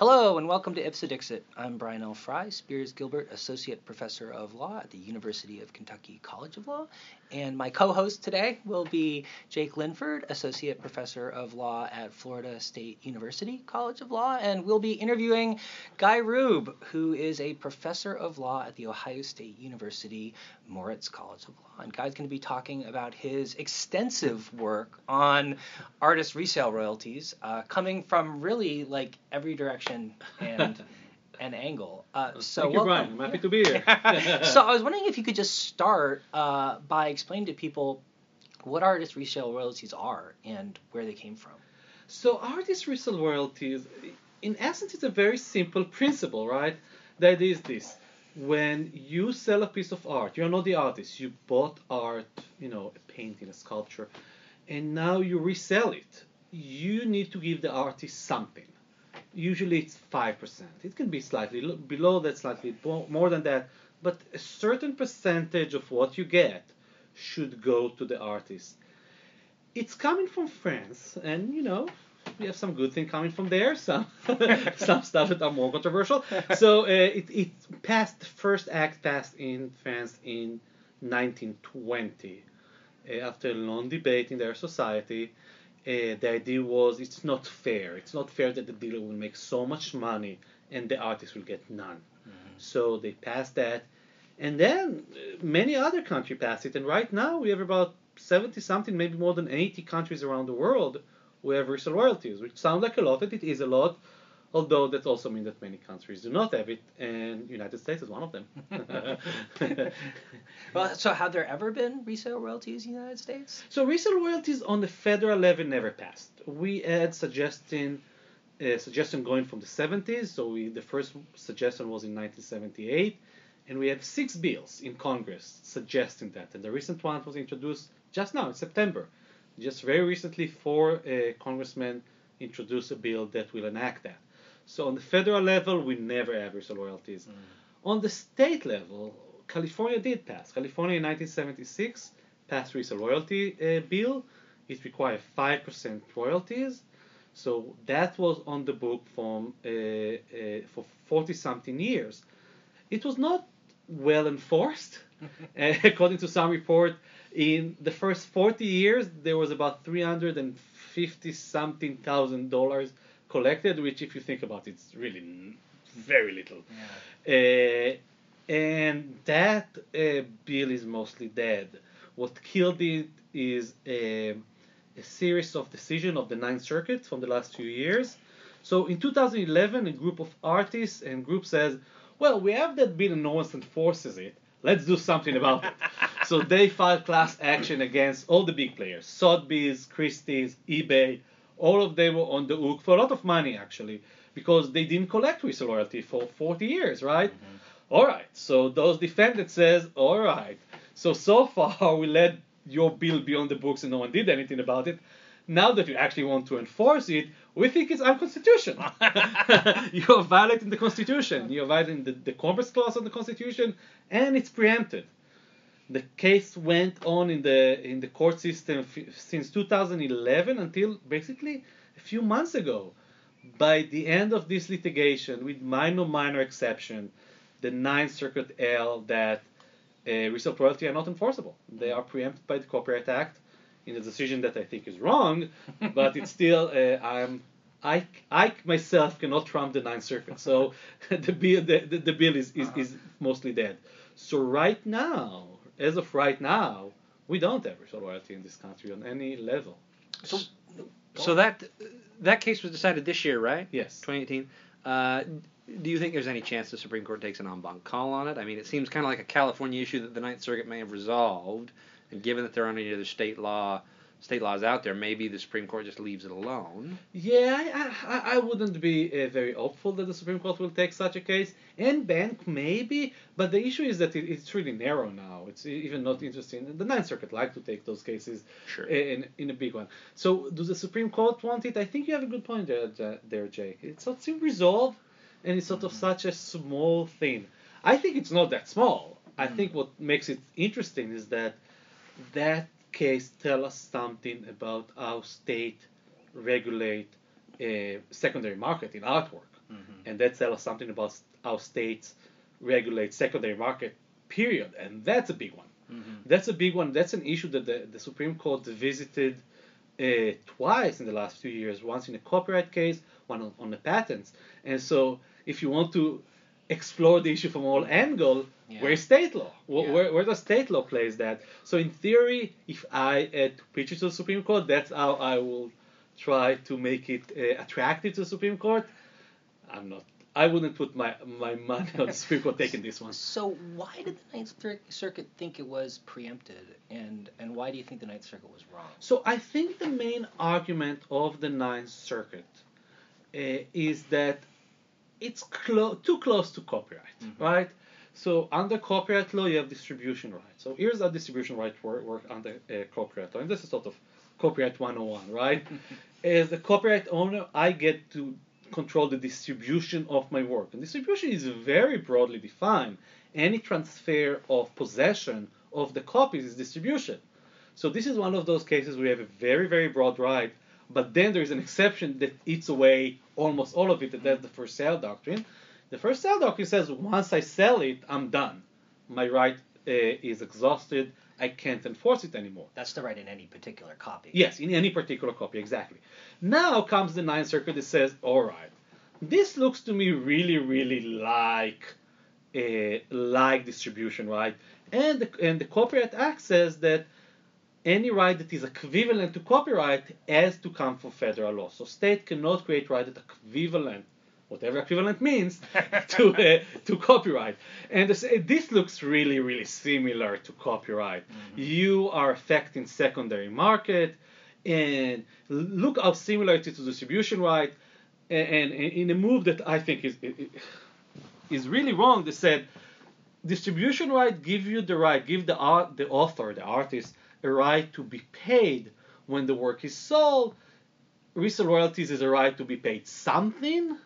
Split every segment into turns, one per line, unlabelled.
Hello and welcome to Ipse Dixit. I'm Brian L. Frye, Spears Gilbert Associate Professor of Law at the University of Kentucky College of Law. And my co host today will be Jake Linford, Associate Professor of Law at Florida State University College of Law. And we'll be interviewing Guy Rub, who is a Professor of Law at the Ohio State University Moritz College of Law. And Guy's going to be talking about his extensive work on artist resale royalties, uh, coming from really like every direction and an angle. Uh, so
Thank you,
welcome.
Brian. I'm happy to be here.
so I was wondering if you could just start uh, by explaining to people what artist resale royalties are and where they came from.
So artist resale royalties, in essence, it's a very simple principle, right? That is this: when you sell a piece of art, you're not the artist. You bought art, you know, a painting, a sculpture, and now you resell it. You need to give the artist something. Usually it's five percent. It can be slightly lo- below that, slightly more than that, but a certain percentage of what you get should go to the artist. It's coming from France, and you know we have some good thing coming from there, some some stuff that are more controversial. So uh, it it passed the first act passed in France in 1920 uh, after a long debate in their society. Uh, the idea was it's not fair. It's not fair that the dealer will make so much money and the artist will get none. So they passed that, and then uh, many other countries passed it. And right now we have about 70 something, maybe more than 80 countries around the world who have resale royalties, which sound like a lot, and it is a lot. Although that also means that many countries do not have it, and United States is one of them.
Well, so have there ever been resale royalties in the United States?
So resale royalties on the federal level never passed. We had suggesting uh, suggestion going from the 70s. So we, the first suggestion was in 1978, and we had six bills in Congress suggesting that. And the recent one was introduced just now in September. Just very recently, four uh, congressmen introduced a bill that will enact that. So on the federal level, we never have resale royalties. On the state level, California did pass. California in 1976 passed resale royalty uh, bill. It required five percent royalties. So that was on the book from uh, uh, for 40 something years. It was not well enforced. Uh, according to some report, in the first 40 years, there was about 350 something thousand dollars collected, which, if you think about it, it's really n- very little. Uh, and that uh, bill is mostly dead. What killed it is a, a series of decisions of the Ninth Circuit from the last few years. So in 2011, a group of artists and group says, "Well, we have that bill and no one enforces it. Let's do something about it." so they filed class action against all the big players: Sotheby's, Christie's, eBay. All of them were on the hook for a lot of money actually because they didn't collect resale royalty for 40 years, right? Mm-hmm. All right. So those defendants says, all right. So so far we let your bill be on the books and no one did anything about it. Now that you actually want to enforce it, we think it's unconstitutional. you are violating the Constitution. You are violating the, the Commerce Clause of the Constitution, and it's preempted. The case went on in the in the court system f- since 2011 until basically a few months ago. By the end of this litigation, with minor minor exception, the Ninth Circuit held that uh, resale royalty are not enforceable. They are preempted by the Copyright Act in a decision that I think is wrong, but it's still uh, I'm I, I myself cannot trump the Ninth Circuit, so the bill the, the, the bill is, is, is mostly dead. So right now, as of right now, we don't have resale royalty in this country on any level.
So,
So that that case was decided this year, right?
Yes.
2018. Uh, do you think there's any chance the Supreme Court takes an en banc call on it? I mean, it seems kind of like a California issue that the Ninth Circuit may have resolved, and given that there aren't any other state law state laws out there, maybe the Supreme Court just leaves it alone.
Yeah, I, I, I wouldn't be uh, very hopeful that the Supreme Court will take such a case. En banc maybe, but the issue is that it, it's really narrow now. It's even not interesting. The Ninth Circuit like to take those cases
Sure.
Uh, in, in a big one. So does the Supreme Court want it? I think you have a good point there, there Jake. It's not of resolved, and it's sort of mm-hmm. such a small thing. I think it's not that small. I mm. think what makes it interesting is that that case tell us something about how state regulate a secondary market in artwork. and that tells us something about how states regulate secondary market. Period, and that's a big one.
Mm-hmm.
That's a big one. That's an issue that the, the Supreme Court visited uh, twice in the last few years. Once in a copyright case, one on, on the patents. And so, if you want to explore the issue from all angle,
Yeah.
where's state law? Where,
Yeah.
where, where does state law plays that? So in theory, if I to pitch it to the Supreme Court, that's how I will try to make it uh, attractive to the Supreme Court. I'm not. I wouldn't put my my money on the Supreme Court taking this one.
So why did the Ninth Cir- Circuit think it was preempted, and and why do you think the Ninth Circuit was wrong?
So I think the main argument of the Ninth Circuit uh, is that it's clo- too close to copyright,
Mhm.
right? So under copyright law, you have distribution rights. So here's how distribution rights work, work under uh, copyright law, and this is sort of copyright 101, right? As the copyright owner, I get to control the distribution of my work, and distribution is very broadly defined. Any transfer of possession of the copies is distribution. So this is one of those cases where you have a very, very broad right, but then there is an exception that eats away almost all of it, and that's the first sale doctrine. The first sale doctrine says once I sell it, I'm done. My right uh, is exhausted. I can't enforce it anymore.
That's the right in any particular copy.
Yes, in any particular copy, exactly. Now comes the Ninth Circuit that says, all right, this looks to me really, really like a like distribution right, and the, and the Copyright Act says that any right that is equivalent to copyright has to come from federal law. So state cannot create right that equivalent, whatever equivalent means, to uh, to copyright. And this, this looks really, really similar to copyright. You are affecting secondary market, and look how similar it is to distribution right. And, and in a move that I think is is really wrong, they said distribution right give you the right, give the art, the author, the artist, a right to be paid when the work is sold. Resale royalties is a right to be paid something,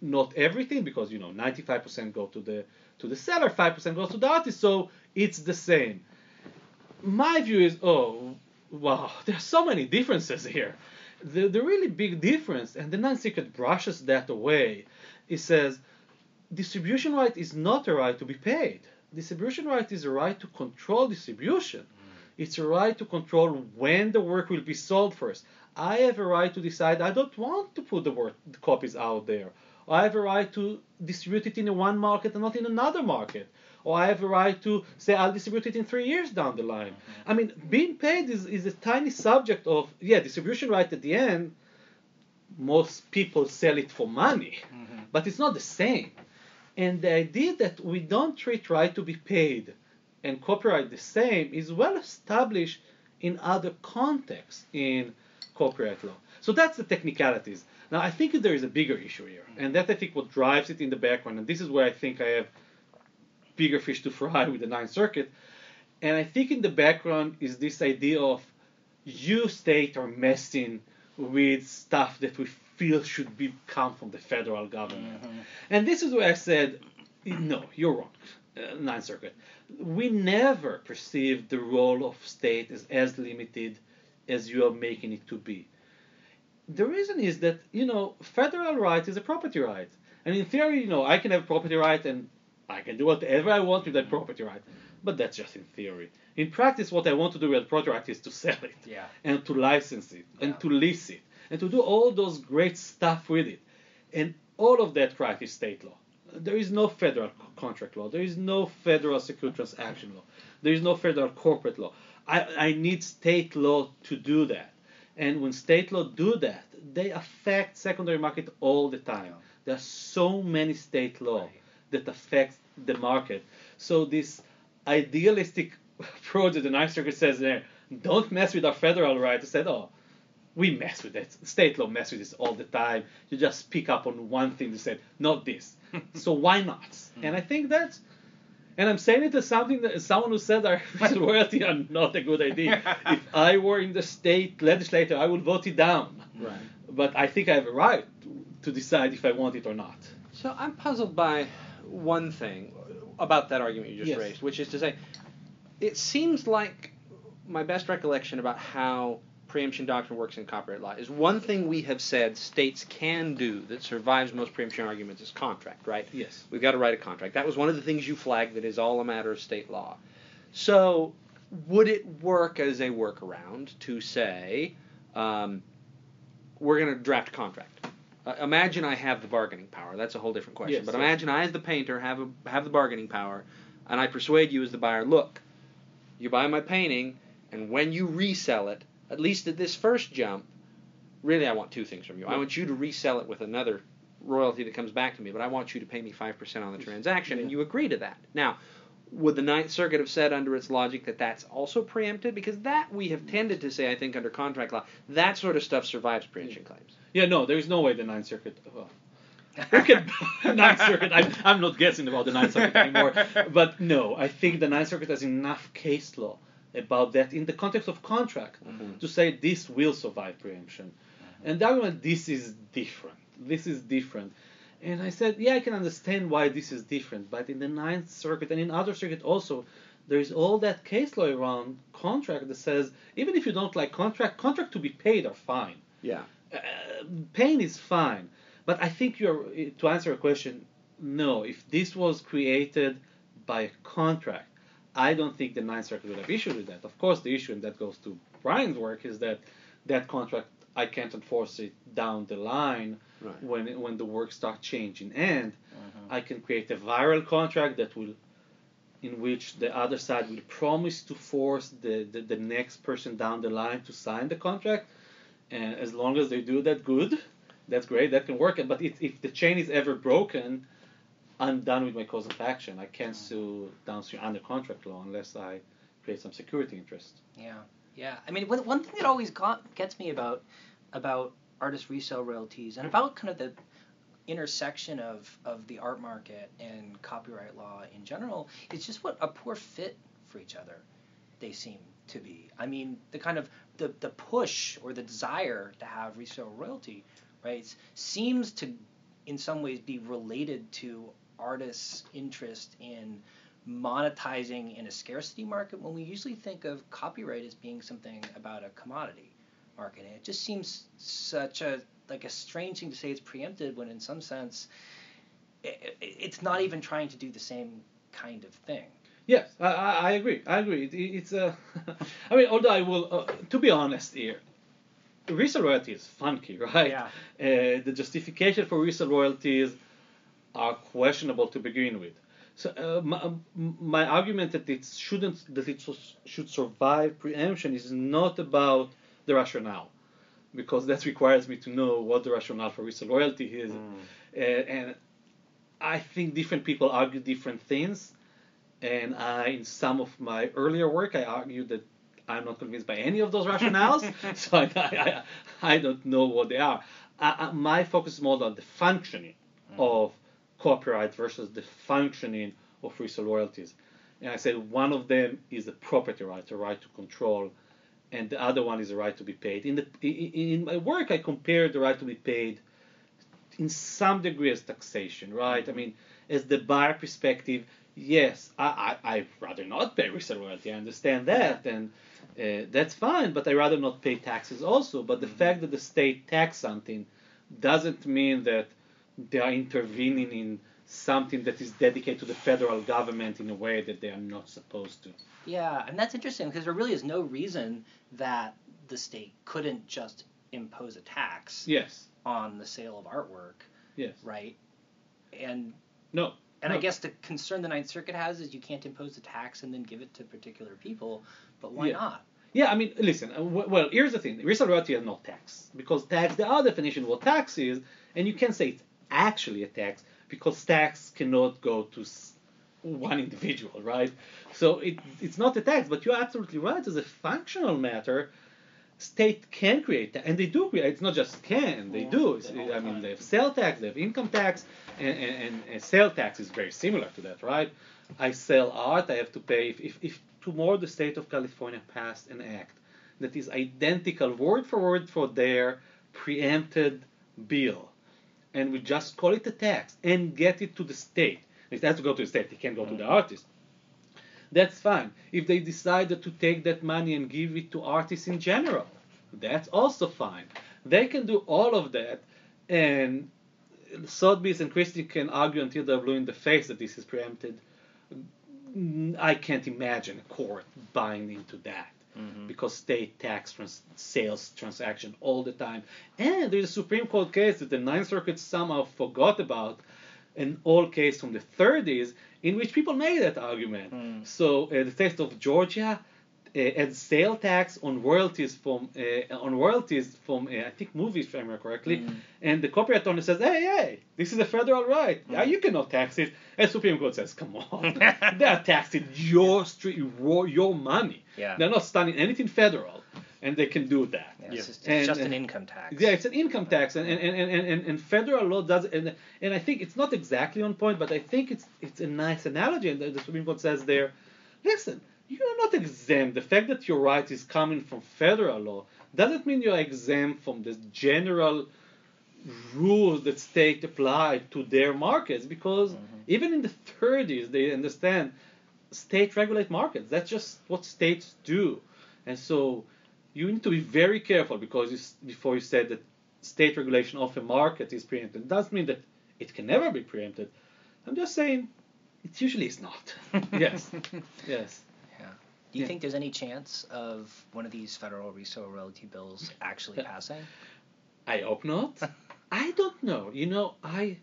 not everything, because you know 95% go to the to the seller, 5% goes to the artist, so it's the same. My view is, oh, wow, there's so many differences here. The, the really big difference, and the Circuit brushes that away. It says distribution right is not a right to be paid. Distribution right is a right to control distribution. It's a right to control when the work will be sold first. I have a right to decide I don't want to put the, work, the copies out there. I have a right to distribute it in one market and not in another market. Or I have a right to say I'll distribute it in three years down the line. I mean, being paid is, is a tiny subject of, yeah, distribution right at the end. Most people sell it for money,
Mm-hmm.
but it's not the same. And the idea that we don't treat right to be paid and copyright the same is well established in other contexts in copyright law. So that's the technicalities. Now I think there is a bigger issue here, and that I think what drives it in the background, and this is where I think I have bigger fish to fry with the Ninth Circuit. And I think in the background is this idea of you state are messing with stuff that we feel should be come from the federal government. Mm-hmm. And this is where I said, no, you're wrong, uh, Ninth Circuit. We never perceived the role of state as as limited as you are making it to be. The reason is that, you know, federal right is a property right. And in theory, you know, I can have property right and I can do whatever I want with that property right. But that's just in theory. In practice, what I want to do with property right is to sell it
Yeah.
and to license it and to lease it and to do all those great stuff with it. And all of that right is state law. There is no federal contract law. There is no federal secure transaction law. There is no federal corporate law. I, I need state law to do that. And when state law do that, they affect secondary market all the time. There are so many state law
Right.
that affect the market. So this idealistic approach that the Ninth Circuit says there, don't mess with our federal right. I said, oh, we mess with it. State law mess with this all the time. You just pick up on one thing to say, not this. so why not? Hmm. And I think that, and I'm saying it as something that someone who said our royalty are not a good idea. if I were in the state legislature, I would vote it down.
Right.
But I think I have a right to, to decide if I want it or not.
So I'm puzzled by one thing about that argument you just
Yes.
raised, which is to say, it seems like my best recollection about how preemption doctrine works in copyright law is one thing we have said states can do that survives most preemption arguments is contract, right?
Yes.
We've got to write a contract. That was one of the things you flagged that is all a matter of state law. So, would it work as a workaround to say, um, we're going to draft a contract? Uh, imagine I have the bargaining power. That's a whole different question.
Yes,
but
yes.
imagine I, as the painter, have a, have the bargaining power, and I persuade you as the buyer. Look, you buy my painting, and when you resell it, at least at this first jump, really I want two things from you. I want you to resell it with another royalty that comes back to me, but I want you to pay me five percent on the transaction, and you agree to that. Now, would the Ninth Circuit have said under its logic that that's also preempted? Because that we have tended to say, I think, under contract law, that sort of stuff survives preemption claims.
Yeah, no, there is no way the Ninth Circuit. Well, Ninth Circuit. I'm, I'm not guessing about the Ninth Circuit anymore. But no, I think the Ninth Circuit has enough case law about that in the context of contract
Mhm.
to say this will survive preemption. And the argument, this is different. This is different. And I said, yeah, I can understand why this is different. But in the Ninth Circuit and in other circuits also, there is all that case law around contract that says even if you don't like contract, contract to be paid are fine
Yeah.
uh, pain is fine. But I think you're to answer a question. No, if this was created by a contract, I don't think the Ninth Circuit would have issued with that. Of course, the issue, and that goes to Brian's work, is that that contract I can't enforce it down the line
Right.
when when the work starts changing, and
Mhm.
I can create a viral contract that will in which the other side will promise to force the, the, the next person down the line to sign the contract. And as long as they do that good, that's great, that can work. But if, if the chain is ever broken, I'm done with my cause of action. I can't mm. sue downstream under contract law unless I create some security interest.
Yeah, yeah. I mean, one, one thing that always got, gets me about about artist resale royalties and about kind of the intersection of of the art market and copyright law in general is just what a poor fit for each other they seem to be. I mean, the kind of the the push or the desire to have resale royalty rights seems to, in some ways, be related to artists' interest in monetizing in a scarcity market when we usually think of copyright as being something about a commodity market. And it just seems such a like a strange thing to say it's preempted when in some sense i i- it's not even trying to do the same kind of thing.
Yes, I, I, I agree. I agree. It, it's a. I mean, although I will, uh, to be honest here, resale royalty is funky, right?
Yeah.
Uh, the justification for resale royalties are questionable to begin with. So uh, my, my argument that it shouldn't that it should survive preemption is not about the rationale, because that requires me to know what the rationale for resale royalty is, uh, and I think different people argue different things, and I, in some of my earlier work, I argued that I'm not convinced by any of those rationales, so I, I, I don't know what they are. I, my focus is more on the functioning of copyright versus the functioning of resale royalties. And I said one of them is the property right, the right to control, and the other one is the right to be paid. In the in, my work, I compare the right to be paid in some degree as taxation, right? I mean, as the buyer perspective, yes, I, I I'd rather not pay resale royalty. I understand that, and uh, that's fine. But I'd rather not pay taxes also. But the fact that the state tax something doesn't mean that they are intervening in something that is dedicated to the federal government in a way that they are not supposed to.
Yeah, and that's interesting because there really is no reason that the state couldn't just impose a tax
Yes.
on the sale of artwork,
Yes.
right? And
No.
and I guess the concern the Ninth Circuit has is you can't impose a tax and then give it to particular people, but why
Yeah.
not?
Yeah, I mean, listen. uh, Well, here's the thing: resale royalty is not tax because tax. The other definition of what tax is, and you can say it's actually a tax because tax cannot go to one individual, right? So it, it's not a tax. But you're absolutely right. As a functional matter, state can create that, and they do create. It's not just can; they
Yeah,
do.
they
It's-
all the
I mean,
time.
they have sale tax, they have income tax, and, and, and, and sale tax is very similar to that, right? I sell art, I have to pay. If, if, if tomorrow the state of California passed an act that is identical word for word for their preempted bill, and we just call it a tax and get it to the state, it has to go to the state, it can't go to the mm. artist. That's fine. If they decided to take that money and give it to artists in general, That's also fine. They can do all of that, and Sotheby's and Christie can argue until they're blue in the face that this is preempted. I can't imagine a court buying into that
Mm-hmm.
because state tax trans- sales transaction all the time. And there's a Supreme Court case that the Ninth Circuit somehow forgot about, an old case from the 30s in which people made that argument.
Mm.
So uh, the state of Georgia uh, had sale tax on royalties from uh, on royalties from uh, I think movies, if I remember correctly,
Mm.
and the copyright owner says, "Hey, hey, this is a federal right. Yeah,
Mm.
you cannot tax it." And Supreme Court says, "Come on, they are taxing your street, your money.
Yeah.
They're not studying anything federal, and they can do that."
Yeah, it's just, it's
And-
just an income tax.
Yeah, it's an income tax, and and, and, and, and, federal law does, and and I think it's not exactly on point, but I think it's it's a nice analogy, and the Supreme Court says there, listen, you're not exempt. The fact that your right is coming from federal law doesn't mean you're exempt from the general rules that state apply to their markets, because mm-hmm. even in the 30s they understand state regulate markets. That's just what states do, and so you need to be very careful because you, before you said that state regulation of a market is preempted. It doesn't mean that it can never be preempted. I'm just saying it usually is not. yes, yes.
Do you
Yeah.
think there's any chance of one of these federal resale royalty bills actually passing?
I hope not. I don't know. You know, I.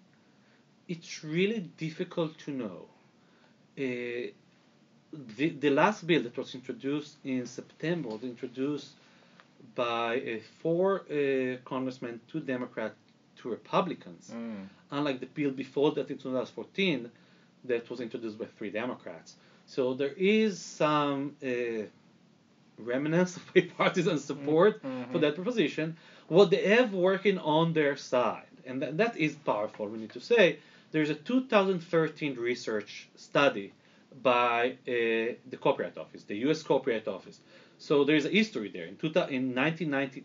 It's really difficult to know. Uh, the the last bill that was introduced in September was introduced by uh, four uh, congressmen, two Democrats, two Republicans.
Mm.
Unlike the bill before that in 2014, that was introduced by three Democrats. So there is some uh, remnants of bipartisan support for
Mhm.
that proposition. What they have working on their side, and that, that is powerful, we need to say, there's a 2013 research study by uh, the Copyright Office, the U.S. Copyright Office. So there's a history there. In, 2000, in 1990,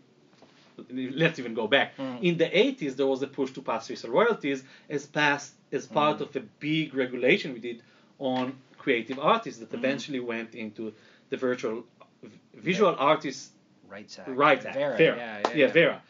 let's even go back.
Mm.
In the 80s, there was a push to pass resale royalties as passed as part
Mm.
of a big regulation we did on creative artists that
Mm.
eventually went into the virtual visual artists
Rights Act.
rights act.
VARA.
VARA.
yeah,
Yeah,
yeah, yeah.
VARA.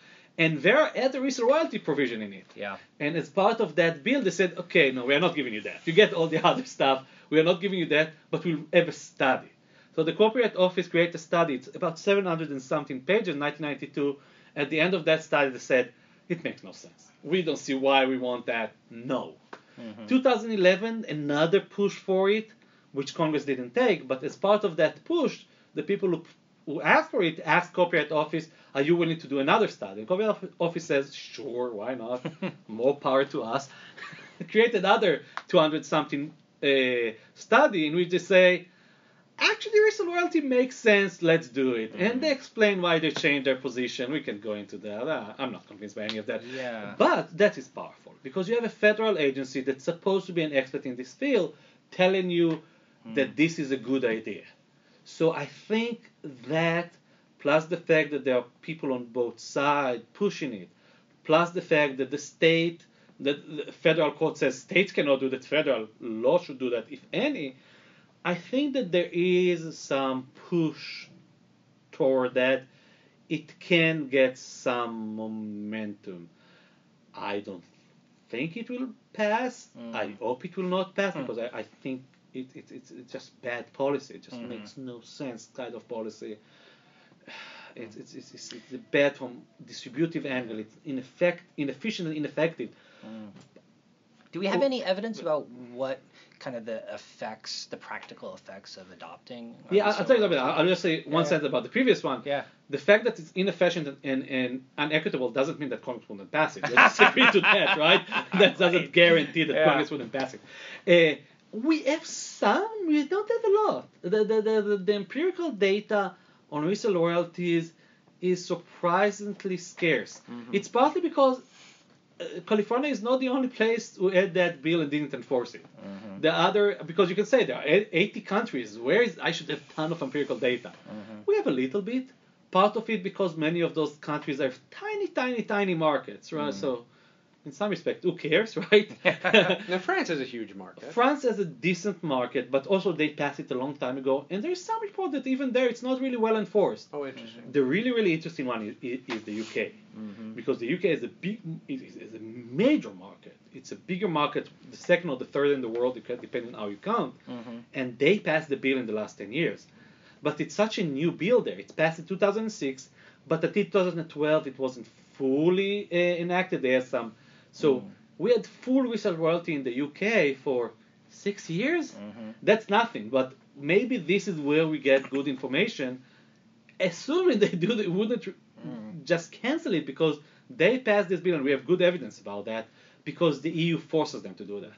And VARA had a royalty provision in it.
Yeah.
And as part of that bill, they said, okay, no, we are not giving you that. You get all the other stuff. We are not giving you that, but we'll have a study. So the Copyright Office created a study. It's about 700 and something pages, 1992. At the end of that study, they said, it makes no sense. We don't see why we want that. No.
Mhm.
2011, another push for it, which Congress didn't take, but as part of that push, the people who, who asked for it asked Copyright Office, are you willing to do another study? And Copyright Office- says, sure, why not? More power to us. created another 200 something uh, study in which they say, actually, resale royalty makes sense, let's do it. And they explain why they changed their position. We can go into that. Uh, I'm not convinced by any of that.
Yeah.
But that is powerful because you have a federal agency that's supposed to be an expert in this field telling you that this is a good idea. So I think that, plus the fact that there are people on both sides pushing it, plus the fact that the state, that the federal court says states cannot do that, federal law should do that, if any, I think that there is some push toward that. It can get some momentum. I don't think it will pass.
Mm.
I hope it will not pass
Mm.
because I, I think it, it, it's, it's just bad policy. It just
Mhm.
makes no sense kind of policy. It's, it's, it's, it's, it's bad from distributive angle. It's ineffect, inefficient and ineffective.
Mm. Do we have any evidence about what kind of the effects, the practical effects of adopting?
Yeah, I'll, I'll tell you something.
royalty?
I'll, I'll just say one
Yeah.
sentence about the previous one.
Yeah.
The fact that it's inefficient and, and, and unequitable doesn't mean that Congress wouldn't pass it. Let's disagree to that, right? That doesn't guarantee that
Yeah.
Congress wouldn't pass it. Uh, we have some, we don't have a lot. The, the, the, the, the empirical data on resale royalties is surprisingly scarce.
Mhm.
It's partly because uh, California is not the only place who had that bill and didn't enforce it.
Mhm.
The other, because you can say there are 80 countries. Where is I should have a ton of empirical data.
Mhm.
We have a little bit. Part of it because many of those countries have tiny, tiny, tiny markets, right?
Mm.
So in some respect, who cares, right?
now France is a huge market.
France has a decent market, but also they passed it a long time ago, and there's some report that even there it's not really well enforced.
Oh, interesting.
The really, really interesting one is, is, the UK,
Mm-hmm.
because the UK is a big, is is a major market. It's a bigger market, the second or the third in the world, depending on how you count.
Mm-hmm.
And they passed the bill in the last 10 years. But it's such a new bill there. It's passed in 2006, but until 2012 it wasn't fully uh, enacted. They had some. So
Mm.
we had full resale royalty in the UK for six years.
Mm-hmm.
That's nothing. But maybe this is where we get good information. Assuming they do, they wouldn't
Mm.
just cancel it because they passed this bill, and we have good evidence about that because the EU forces them to do that.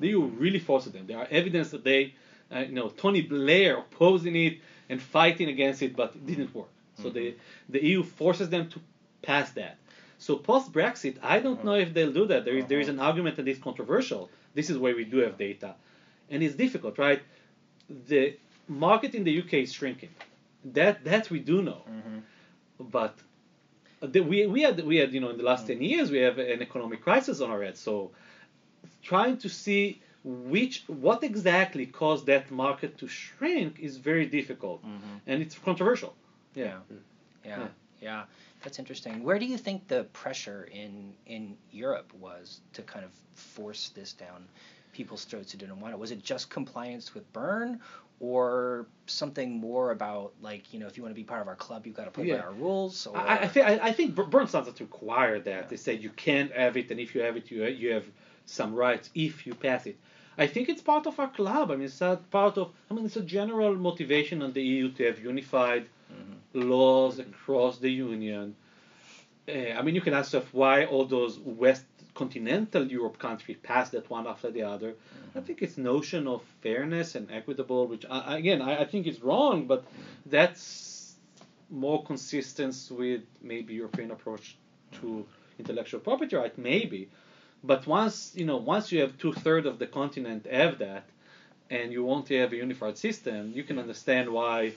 The EU really forces them. There are evidence that they, uh, you know, Tony Blair opposing it and fighting against it, but it didn't work. So the the EU forces them to pass that. So post Brexit, I don't know if they'll do that. There is there is an argument that is controversial. This is where we do have data, and it's difficult, right? The market in the UK is shrinking. That that we do know,
Mm-hmm.
but the, we we had we had you know in the last ten years we have an economic crisis on our head. So trying to see which what exactly caused that market to shrink is very difficult,
Mm-hmm.
and it's controversial.
Yeah.
Yeah.
Yeah.
Yeah.
Yeah. That's interesting. Where do you think the pressure in in Europe was to kind of force this down people's throats who didn't want it? Was it just compliance with Berne or something more about like, you know, if you want to be part of our club, you've got to play by our rules or
I, I think I, I think Bur- Burns doesn't require that.
Yeah.
They say you can't have it, and if you have it, you you have some rights if you pass it. I think it's part of our club. I mean, it's a part of. I mean, it's a general motivation on the EU to have unified
Mhm.
Laws across the union. Uh, I mean, you can ask yourself why all those West continental Europe countries pass that one after the other. I think it's notion of fairness and equitable, which I, again I, I think is wrong, but that's more consistent with maybe European approach to intellectual property right, maybe. But once you know, once you have two thirds of the continent have that, and you want to have a unified system, you can understand why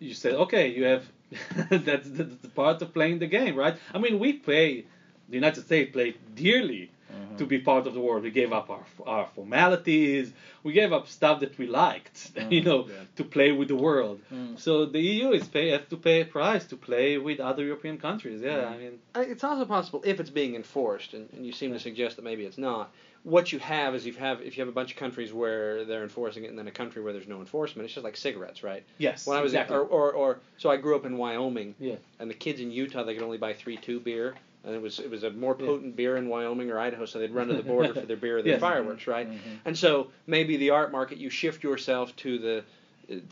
you said, okay, you have that's, that's the part of playing the game, right? I mean, we pay, the United States played dearly
Mhm.
to be part of the world. We gave up our, our formalities, we gave up stuff that we liked, you
Mhm.
know,
Yeah.
to play with the world.
Mm.
So the EU is pay have to pay a price to play with other European countries. Yeah, I mean,
It's also possible if it's being enforced, and, and you seem to suggest that maybe it's not. What you have is you have if you have a bunch of countries where they're enforcing it, and then a country where there's no enforcement. It's just like cigarettes, right?
yes,
When I was
exactly.
or, or or so I grew up in Wyoming,
Yeah.
and the kids in Utah they could only buy three two beer, and it was it was a more
Yeah.
potent beer in Wyoming or Idaho, so they'd run to the border for their beer or their
Yes.
fireworks, right?
Mhm.
And so maybe the art market you shift yourself to the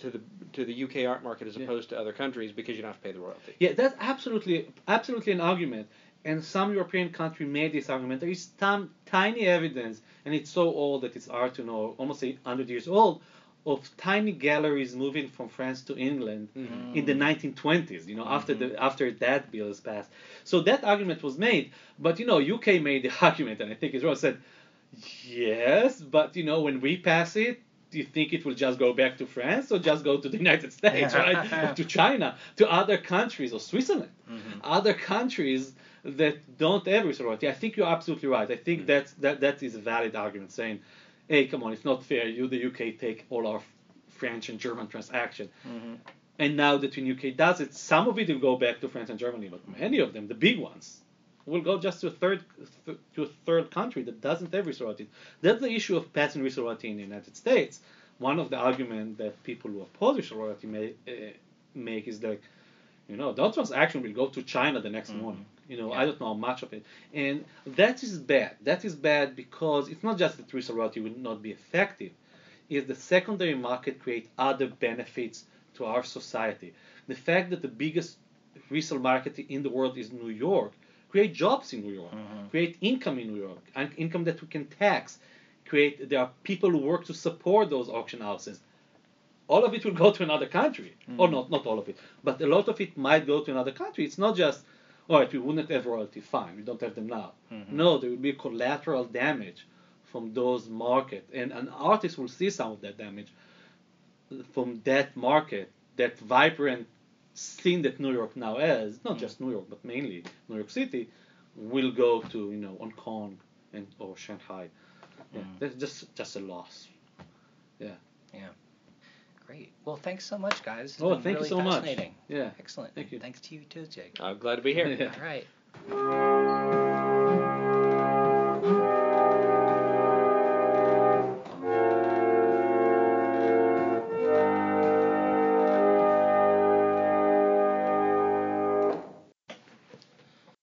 to the to the UK art market as
Yeah.
opposed to other countries because you don't have to pay the royalty.
Yeah, that's absolutely absolutely an argument. And some European country made this argument. There is some tiny evidence, and it's so old that it's hard to know, almost 100 years old, of tiny galleries moving from France to England
Mhm.
in the 1920s. You know, after
Mm-hmm.
the after that bill is passed. So that argument was made, but you know, UK made the argument, and I think Israel said, yes, but you know, when we pass it. Do you think it will just go back to France or just go to the United States, right? to China, to other countries, or Switzerland?
Mhm.
other countries that don't have royalty. I think you're absolutely right. I think that's, that that is a valid argument saying, hey, come on, it's not fair. You, the UK, take all our French and German transaction.
Mhm.
And now that when UK does it, some of it will go back to France and Germany, but many of them, the big ones, will go just to a third th- to a third country that doesn't have royalty. That's the issue of passing resale in the United States. One of the arguments that people who oppose royalty may, uh, make is that you know, that transaction will go to China the next
Mhm.
morning. You know,
Yeah.
I don't know how much of it. And that is bad. That is bad because it's not just that resale royalty will not be effective. Is the secondary market create other benefits to our society. The fact that the biggest resale market in the world is New York create jobs in New York,
Mhm.
create income in New York, and income that we can tax. Create there are people who work to support those auction houses all of it will go to another country. Or
Mhm.
not, not all of it, but a lot of it might go to another country. It's not just, all right, we wouldn't have royalty, fine, we don't have them now.
Mhm.
No, there will be collateral damage from those markets, and an artist will see some of that damage from that market, that vibrant scene that New York now has, not
Mhm.
just New York, but mainly New York City, will go to you know Hong Kong and or Shanghai. Yeah,
Mm.
that's just just a loss.
Great. Well, thanks so much, guys. It's
Oh,
been
thank you
really
so much.
fascinating.
Yeah.
Excellent.
Thank you.
Thanks to you too, Jake.
I'm glad to be here.
Yeah.
All right.